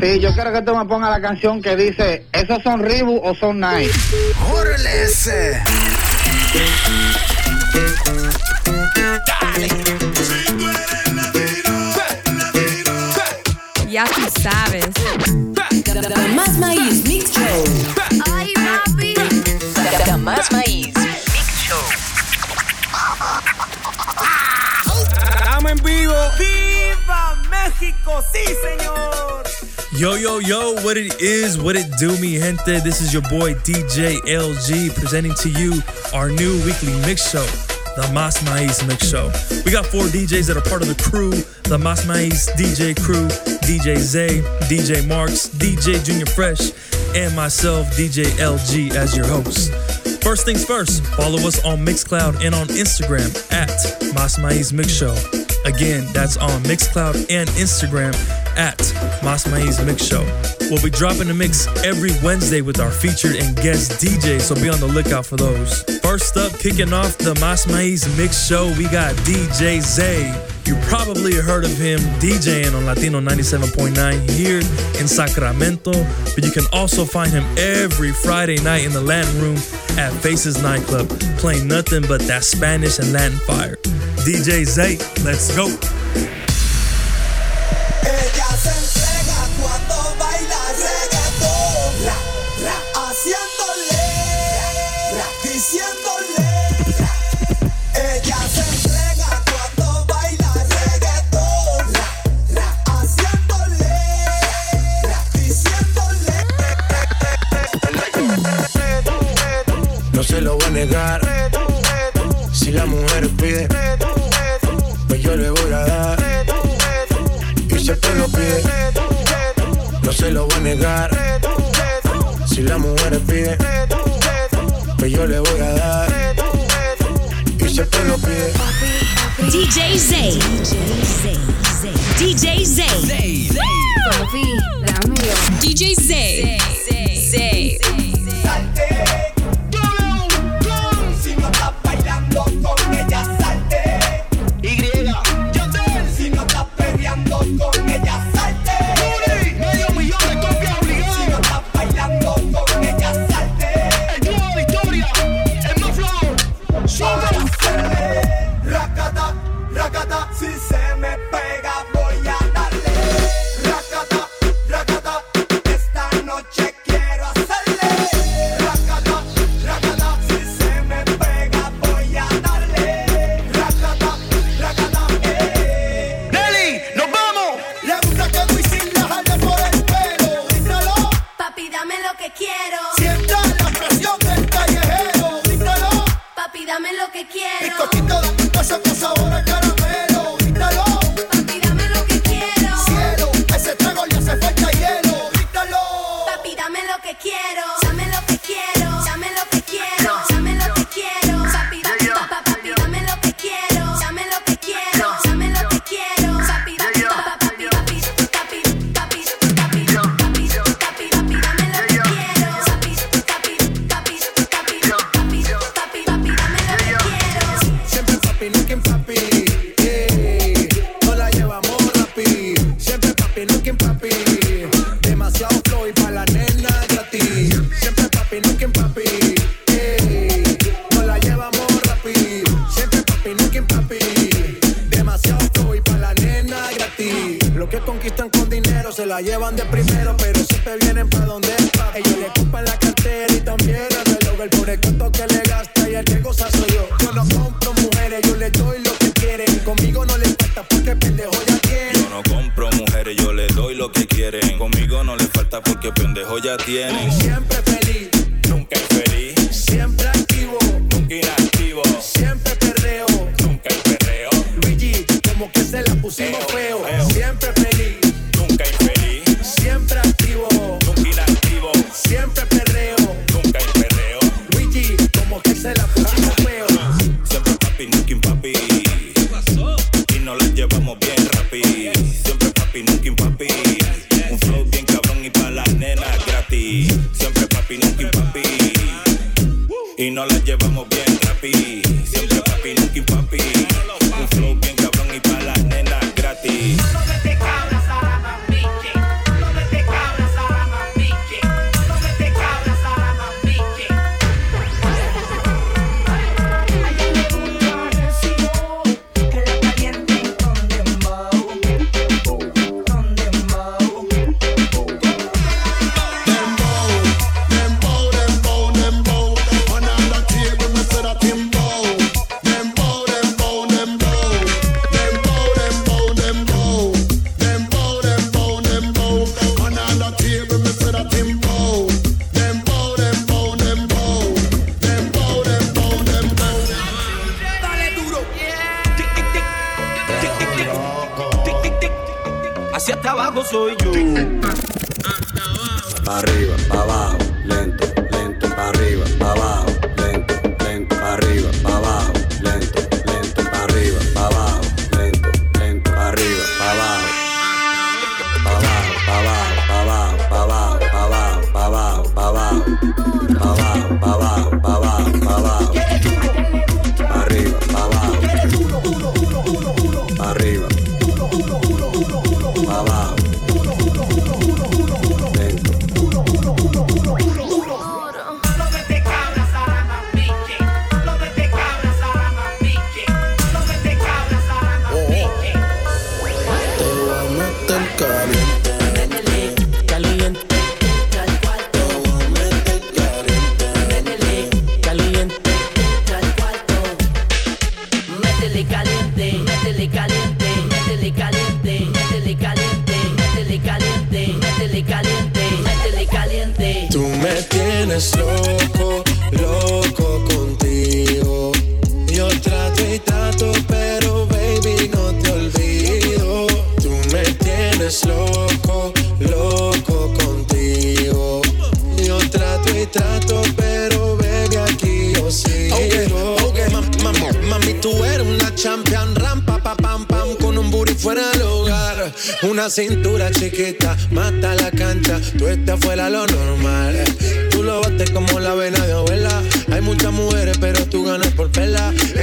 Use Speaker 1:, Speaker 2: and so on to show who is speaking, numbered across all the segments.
Speaker 1: Sí, yo quiero que tú me pongas la canción que dice, ¿esos son Reebok o son Nike?
Speaker 2: ¡Órale ese!
Speaker 3: Ya tú sabes.
Speaker 4: Más Maíz Mix Show.
Speaker 5: Ay, papi.
Speaker 4: Más Maíz Mix Show.
Speaker 6: Estamos en vivo. ¡Viva México! ¡Sí, señor!
Speaker 7: Yo, yo, yo, what it is, what it do, me gente. This is your boy DJ LG presenting to you our new weekly mix show, the Mas Maiz Mix Show. We got four DJs that are part of the crew, the Mas Maiz DJ crew, DJ Zay, DJ Marks, DJ Junior Fresh, and myself, DJ LG, as your host. First things first, follow us on Mixcloud and on Instagram at Mas Maiz Mix Show. Again, that's on Mixcloud and Instagram at Mas Mix Show. We'll be dropping a mix every Wednesday with our featured and guest DJs, so be on the lookout for those. First up, kicking off the Mas Mix Show, we got DJ Zay. You probably heard of him DJing on Latino 97.9 here in Sacramento, but you can also find him every Friday night in the Latin Room at Faces Nightclub, playing nothing but that Spanish and Latin fire. DJ Zay, let's go.
Speaker 8: Negar. Si la mujer pide, pues yo le voy a dar. Y si el lo pide,
Speaker 9: DJ Zay. DJ Zay.
Speaker 5: Papi, dámelo.
Speaker 9: DJ Zay.
Speaker 5: Lo que quiero.
Speaker 10: Bizcochito de tu casa con sabor a caramelo. Díselo.
Speaker 5: Papi, dame lo que quiero.
Speaker 10: Cielo, ese trago le hace falta hielo. Díselo.
Speaker 5: Papi, dame lo que quiero.
Speaker 8: Falta porque pendejo ya tiene.
Speaker 11: Yo no compro mujeres, yo le doy lo que quieren. Conmigo no le falta porque pendejo ya tienen.
Speaker 8: Siempre feliz,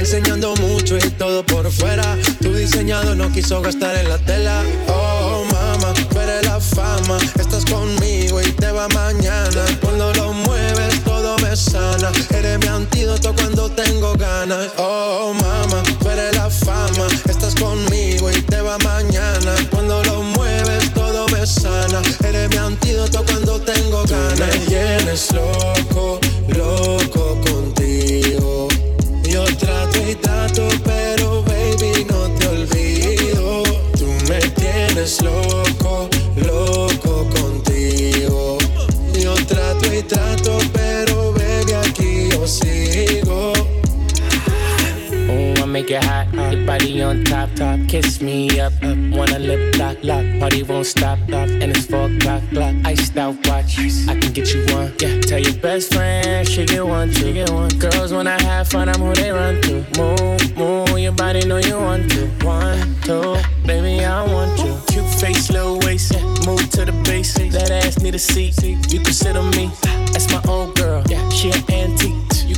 Speaker 12: Enseñando mucho y todo por fuera. Tu diseñado no quiso gastar en la tela. Oh, mama, tú eres la fama. Estás conmigo y te va mañana. Cuando lo mueves, todo me sana. Eres mi antídoto cuando tengo ganas. Oh, mama, tú eres la fama. Estás conmigo y te va mañana. Cuando lo mueves, todo me sana. Eres mi antídoto cuando tengo ganas. me tienes loco, loco contigo. Trato y trato, pero baby no te olvido. Tú me tienes loco, loco contigo. Yo trato y trato,
Speaker 13: Make hot. Your body on top, top. Kiss me up, up. Wanna lip lock, lock. Party won't stop, stop. And it's four o'clock, clock. Iced out watch. I can get you one. Yeah, tell your best friend she get one, she get one. Girls when I have fun, I'm who they run to. Move, move. Your body know you want to. One, two, baby I want you. Cute face, little waist. Yeah, move to the base. That ass need a seat. You can sit on me. That's my old girl. Yeah, she an antique.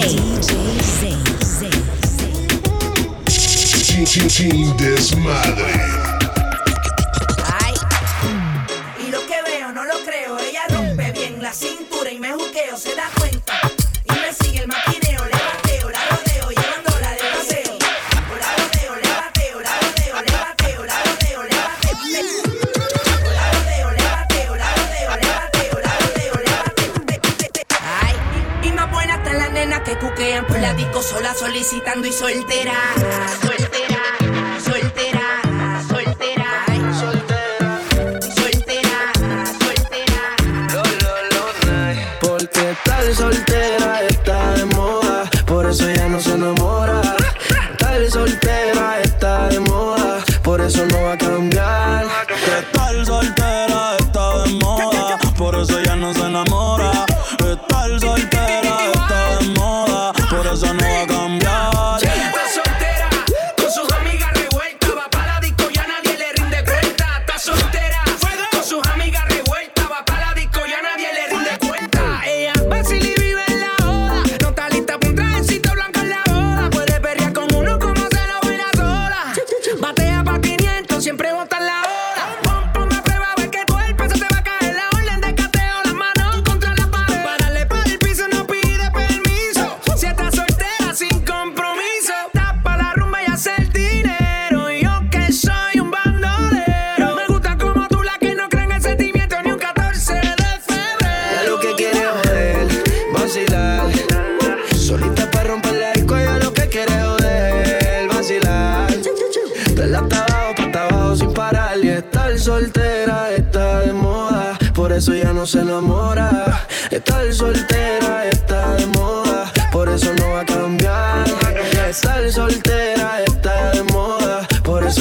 Speaker 14: DJ Zay.
Speaker 15: Chin desmadre.
Speaker 16: Ay.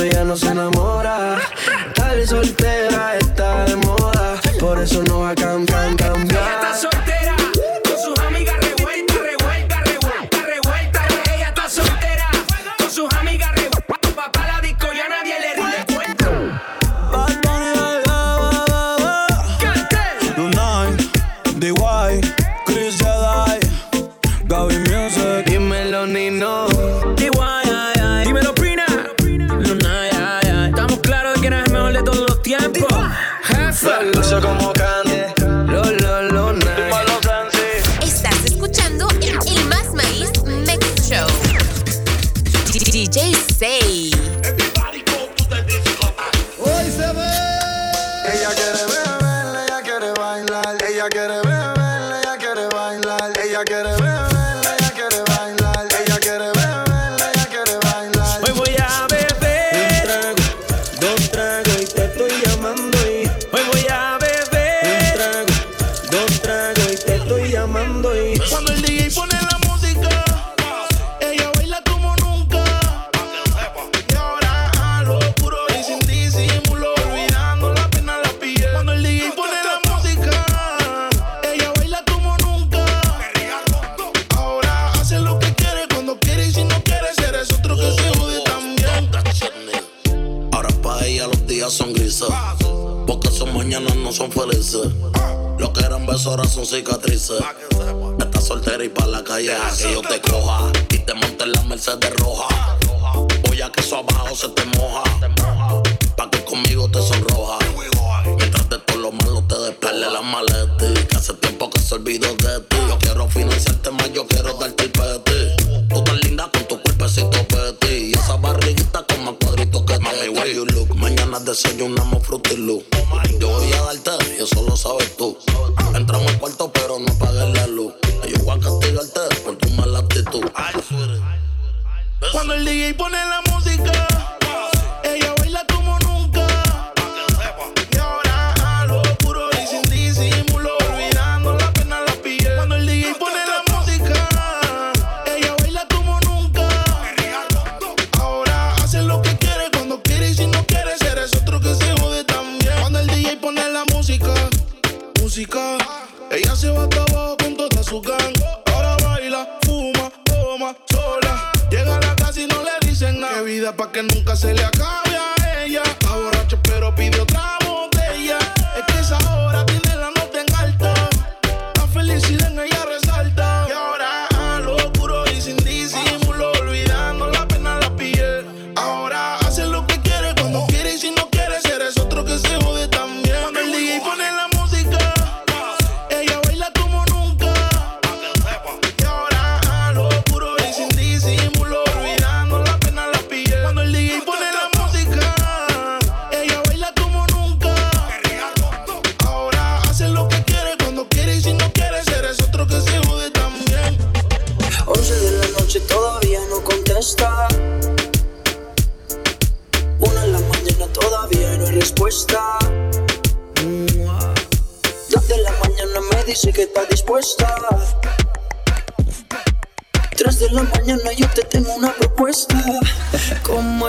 Speaker 16: ella
Speaker 12: no se enamora. Tal soltera está de moda, por eso no va a
Speaker 17: cam, cam cambiar.
Speaker 18: pero no pagues la luz. Yo voy a castigarte por tu mala actitud.
Speaker 19: Cuando el DJ pone la música.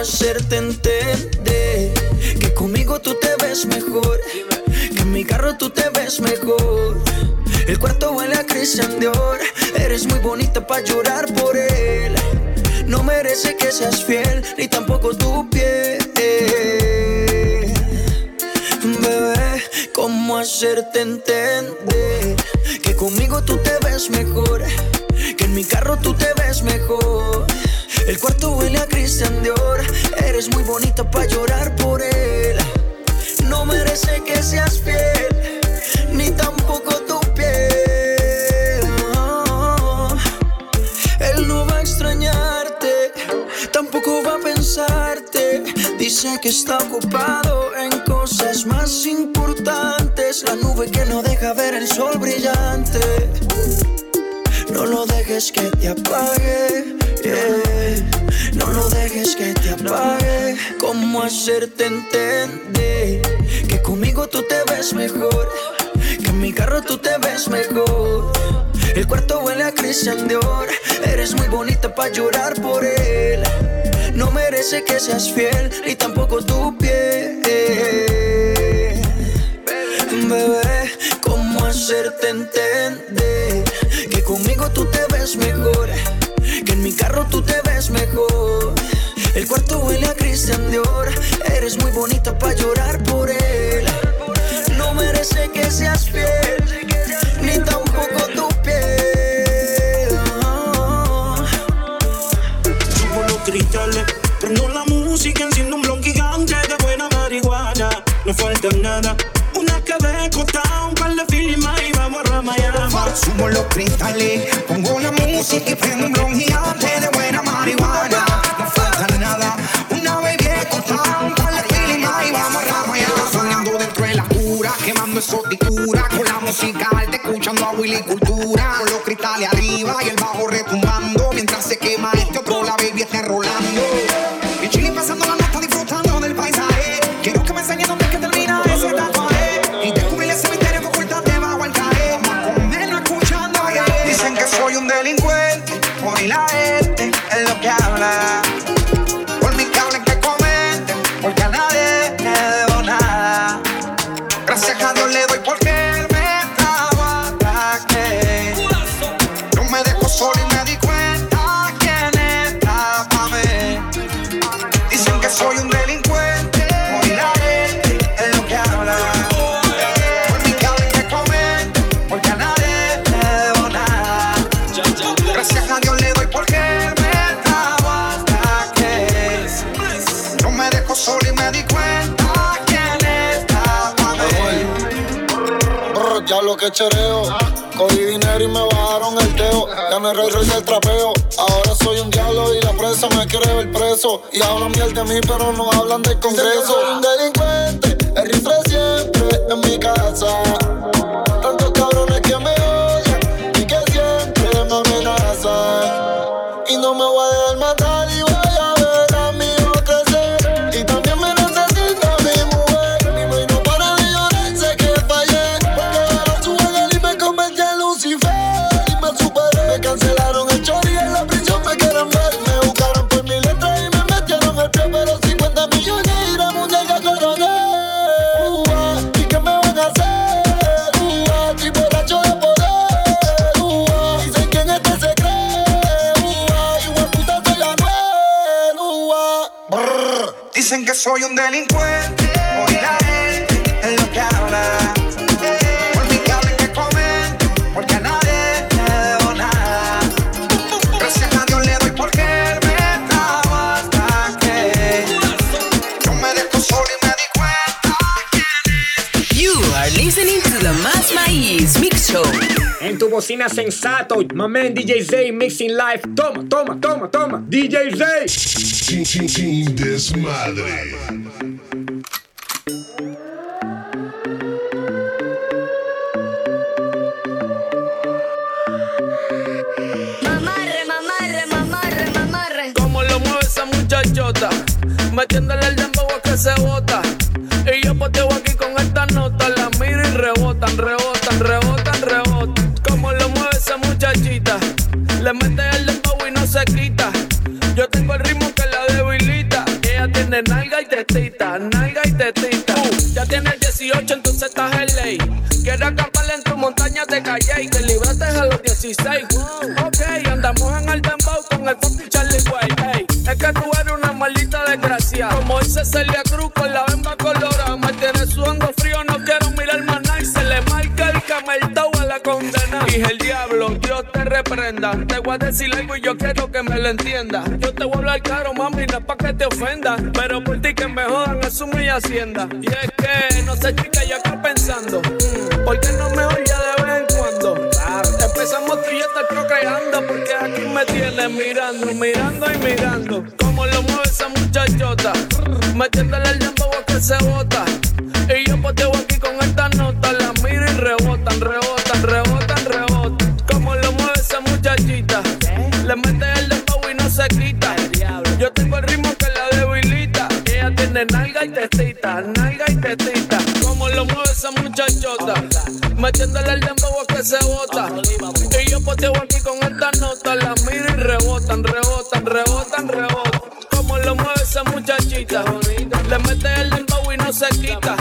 Speaker 20: hacerte entender que conmigo tú te ves mejor, que en mi carro tú te ves mejor. El cuarto huele a Christian Dior, eres muy bonita para llorar por él. No merece que seas fiel, ni tampoco tu piel. Bebé, ¿cómo hacerte entender que conmigo tú te ves mejor? Que en mi carro tú te ves mejor. El cuarto huele a Christian Dior eres muy bonita para llorar por él. No merece que seas fiel, ni tampoco tu piel. Ah, él no va a extrañarte, tampoco va a pensarte. Dice que está ocupado en cosas más importantes. La nube que no deja ver el sol brillante. No lo que te apague. Yeah. No lo dejes que te apague. ¿Cómo hacerte entender que conmigo tú te ves mejor? Que en mi carro tú te ves mejor. El cuarto huele a cristian de oro. Eres muy bonita para llorar por él. No merece que seas fiel, ni tampoco tu piel. Bebé, ¿cómo hacerte entender? Que conmigo tú te ves mejor. Que en mi carro tú te ves mejor. El cuarto huele a Christian Dior. Eres muy bonita para llorar por él. No merece que seas fiel, ni tampoco tu piel.
Speaker 17: Subo los cristales, prendo la música, enciendo un blon gigante de buena marihuana. No falta nada, una cadena cortada, un
Speaker 21: Sumo los cristales, pongo la música y prendo un blon gigante de buena marihuana. No falta nada, una par de feeling más y vamos a Ramayana. Soñando dentro de la cura, quemando exoticura, con la música alta, escuchando a Willy Cultura. Con los cristales arriba que
Speaker 22: chereo. Cogí dinero y me bajaron el teo. Ya no el rey del trapeo. Ahora soy un diablo y la prensa me quiere ver preso. Y hablan bien de mí, pero no hablan del congreso. Soy un delincuente, el rifle siempre en mi casa. Soy
Speaker 21: un delincuente, hoy la gente es lo que habla. Por mi cable que comenten, porque a nadie le debo nada. Gracias a Dios le doy porque él me trajo hasta que no me dejo solo y me di cuenta.
Speaker 23: You are listening to the Más Maíz Mix Show.
Speaker 24: En tu bocina sensato, my man DJ Zay mixing live. Toma, toma, toma, toma. DJ Zay.
Speaker 25: Sin, sin, sin desmadre.
Speaker 15: Mamarre, mamarre, mamarre, mamarre.
Speaker 26: Como lo mueve esa muchachota, metiéndole el dembow a que se bota. Tetita, nalga y tetita. Uh, ya tiene 18, entonces estás en ley. Quiero acamparle en tu montaña de calle y te libraste a los 16. Ok, andamos en el dembow con el papi Charlie. Ey, es que tú eres una maldita desgracia. Como dice Celia Cruz con la bemba colorada. Dije el diablo, Dios te reprenda. Te voy a decir algo y yo quiero que me lo entienda. Yo te voy a hablar claro, mami, no es pa' que te ofenda. Pero por ti que me jodan, es mi hacienda. Y es que, no sé, chica, yo acá pensando. mm, ¿Por qué no me oye de vez en cuando? Empezamos tú y yo procreando porque aquí me tienes mirando, mirando y mirando. Como lo mueve esa muchachota, metiéndole el a que se bota. Y yo poteo aquí con esta teta, nalga y tetita. Como lo mueve esa
Speaker 10: muchachota, metiéndole el dembow que se bota. Y yo poteo aquí con estas notas, las miro y rebotan, rebotan, rebotan, rebotan. Como lo mueve esa muchachita, le mete el dembow y no se quita.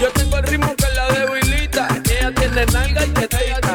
Speaker 10: Yo tengo el ritmo que la debilita, ella tiene nalga y tetita.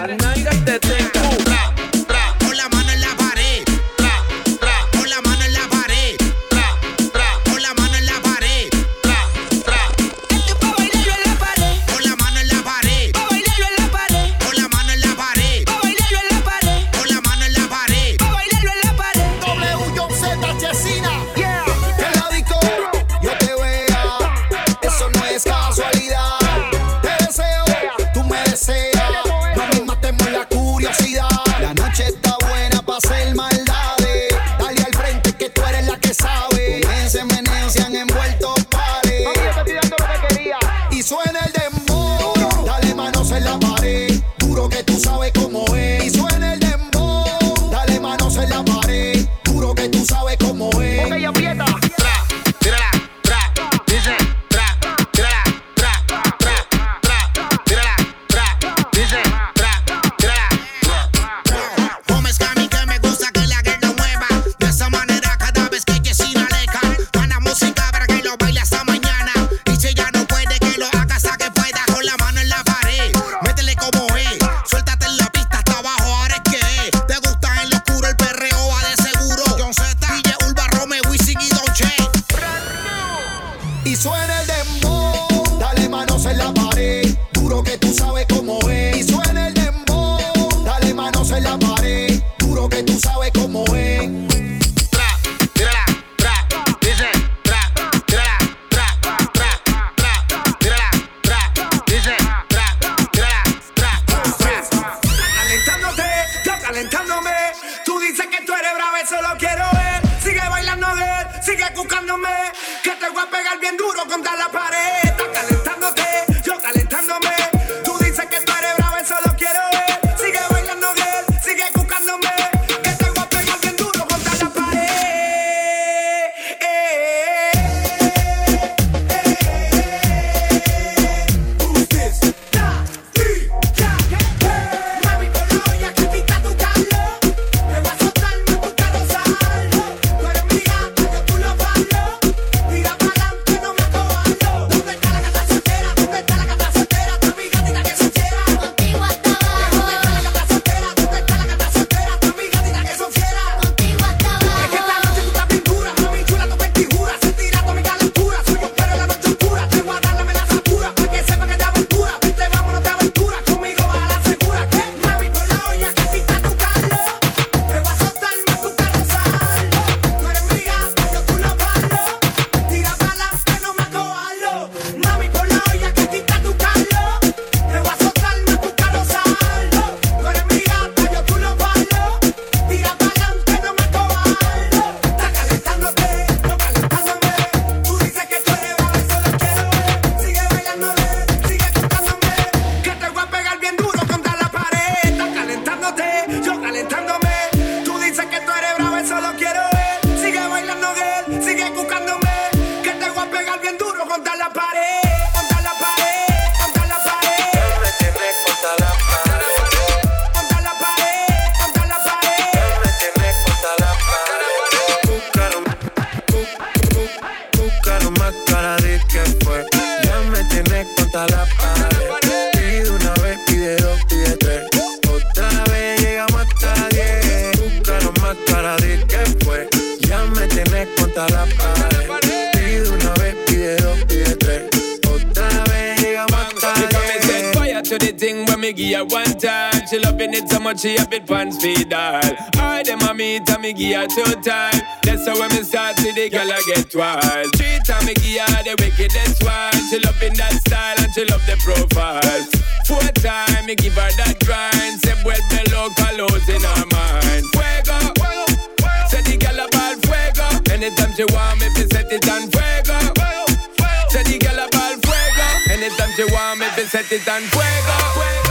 Speaker 27: give her one time. She loving it so much she a bit pants feed all. I them a meet and me give her two time. That's how when me start see the girl I get twice. Three time me give her the wickedest one. She loving that style and she love the profile. Four time me give her that grind. Say well below colors in her mind. Fuego, fuego, fuego. Say the girl about fuego. Anytime she want me, fi set it on fuego. fuego, fuego. Say the girl about fuego. Anytime she want me, fi set it on fuego. fuego.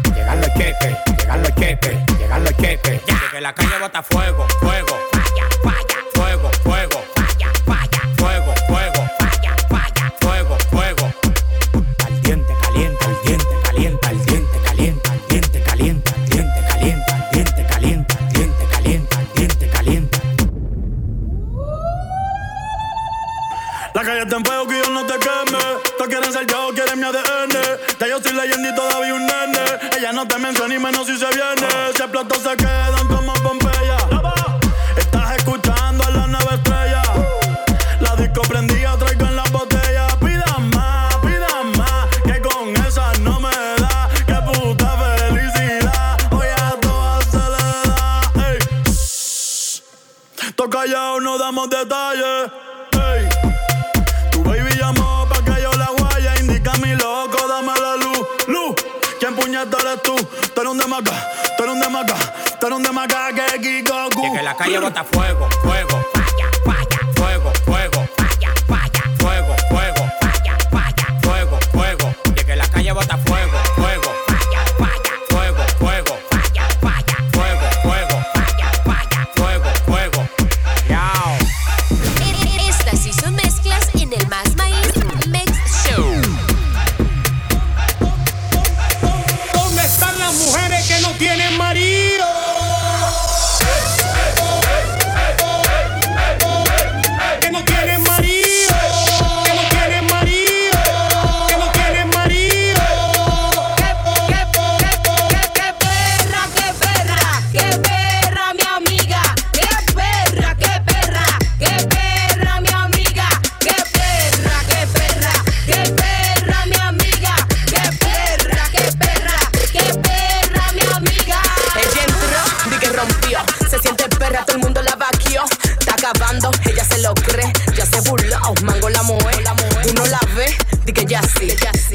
Speaker 28: Llegan los cheques, llegan los cheques, llegan los cheques. Ya. Que la calle bota fuego, fuego.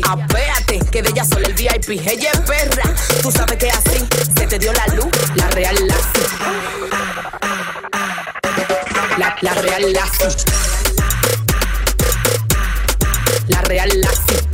Speaker 14: Apéate, que de ella solo el VIP. Ella es perra, tú sabes que así se te dio la luz. La real la La, la real la La real la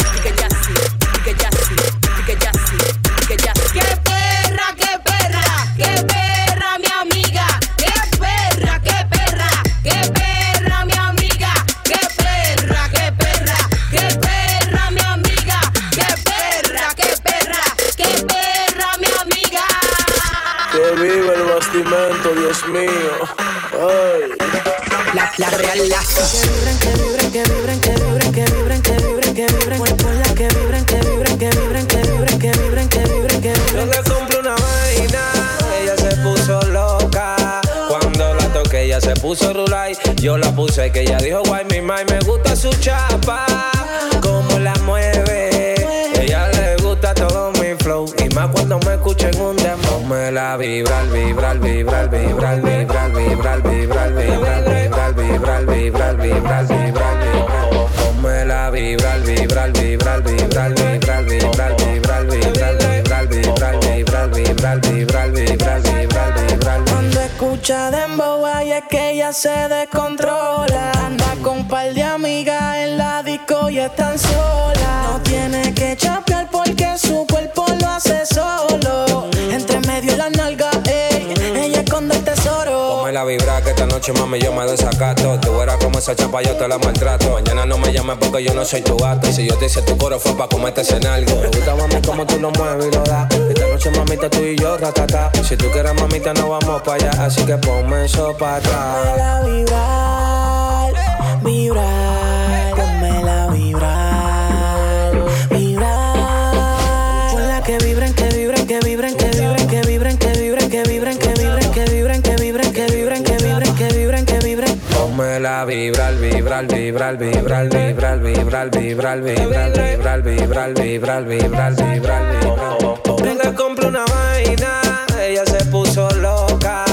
Speaker 14: el lazo. Que vibren, que
Speaker 29: vibren, que vibren, que vibren, que vibren, que vibren, que vibren. que vibren, que vibren, que vibren, que vibren, que vibren, que vibren, que vibren.
Speaker 30: Yo cumple una vaina, ella se puso loca. Cuando la toqué, ella se puso rulay. Yo la puse que ella dijo, guay, mi mai, me gusta su chapa. Como la mueve, ella le gusta todo mi flow. Y más cuando me escuchen un demo, me la vibrar, vibrar, vibrar, vibrar, vibrar, vibrar, vibrar, vibrar. vibrar vibra, vibra, vibra, vibra, Ponme la vibra, vibra, vibra, vibra, vibra, vibra, vibra, vibra, vibra, vibra, vibra, vibra, vibra, vibra, vibra, vibra.
Speaker 29: Cuando escucha dembow, ay, es que ella se descontrola. Anda con par de amigas en la disco y están sola. No tiene que chapear porque su cuerpo lo hace solo. La
Speaker 30: vibra que esta noche mami yo me desacato. Tú verás como esa chapa yo te la maltrato. Mañana no me llames porque yo no soy tu gato. Y si yo te hice tu coro fue pa' comerte en algo. Me gusta mami como tú lo mueves y lo das. Esta noche mamita tú y yo ratata Si tú quieres mamita no vamos pa' allá. Así que ponme eso pa' atrás.
Speaker 29: Vibrar, vibren.
Speaker 30: Ponme la vibrar, vibrar, vibrar, vibrar, vibrar, vibrar, vibrar, vibrar, vibrar, vibrar, vibrar, vibrar, vibrar, vibrar. Venga, compra una vaina, ella se puso loca.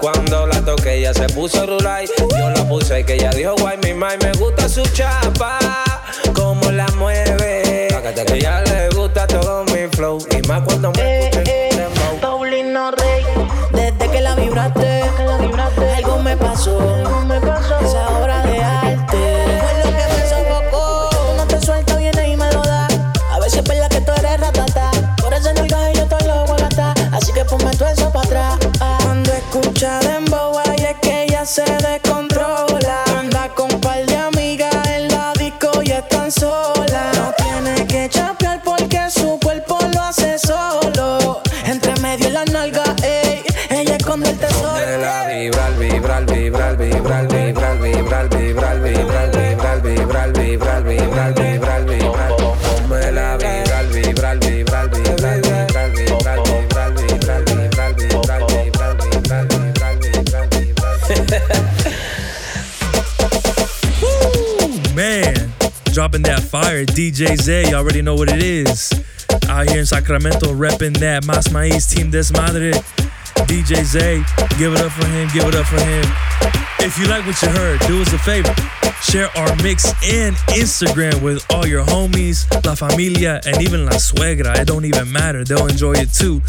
Speaker 30: Cuando la toqué, ella se puso rulay. Yo la puse que ella dijo, guay, mi mai, me gusta su chapa. Cómo la mueve. Ella le gusta todo mi flow. Y más cuando me escucha.
Speaker 29: Paulino Rey, desde que la vibraste, algo me pasó, esa obra Se de
Speaker 7: con DJ Zay, you already know what it is. Out here in Sacramento, repping that Mas Maíz Team Desmadre. DJ Zay, give it up for him, give it up for him. If you like what you heard, do us a favor. Share our mix and Instagram with all your homies, La Familia, and even La Suegra. It don't even matter. They'll enjoy it too.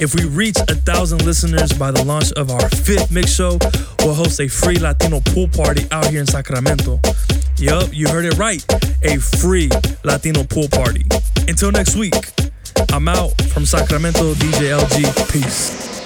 Speaker 7: If we reach a thousand listeners by the launch of our fifth mix show, we'll host a free Latino pool party out here in Sacramento. Yup, you heard it right. A free Latino pool party. Until next week, I'm out from Sacramento, DJ LG. Peace.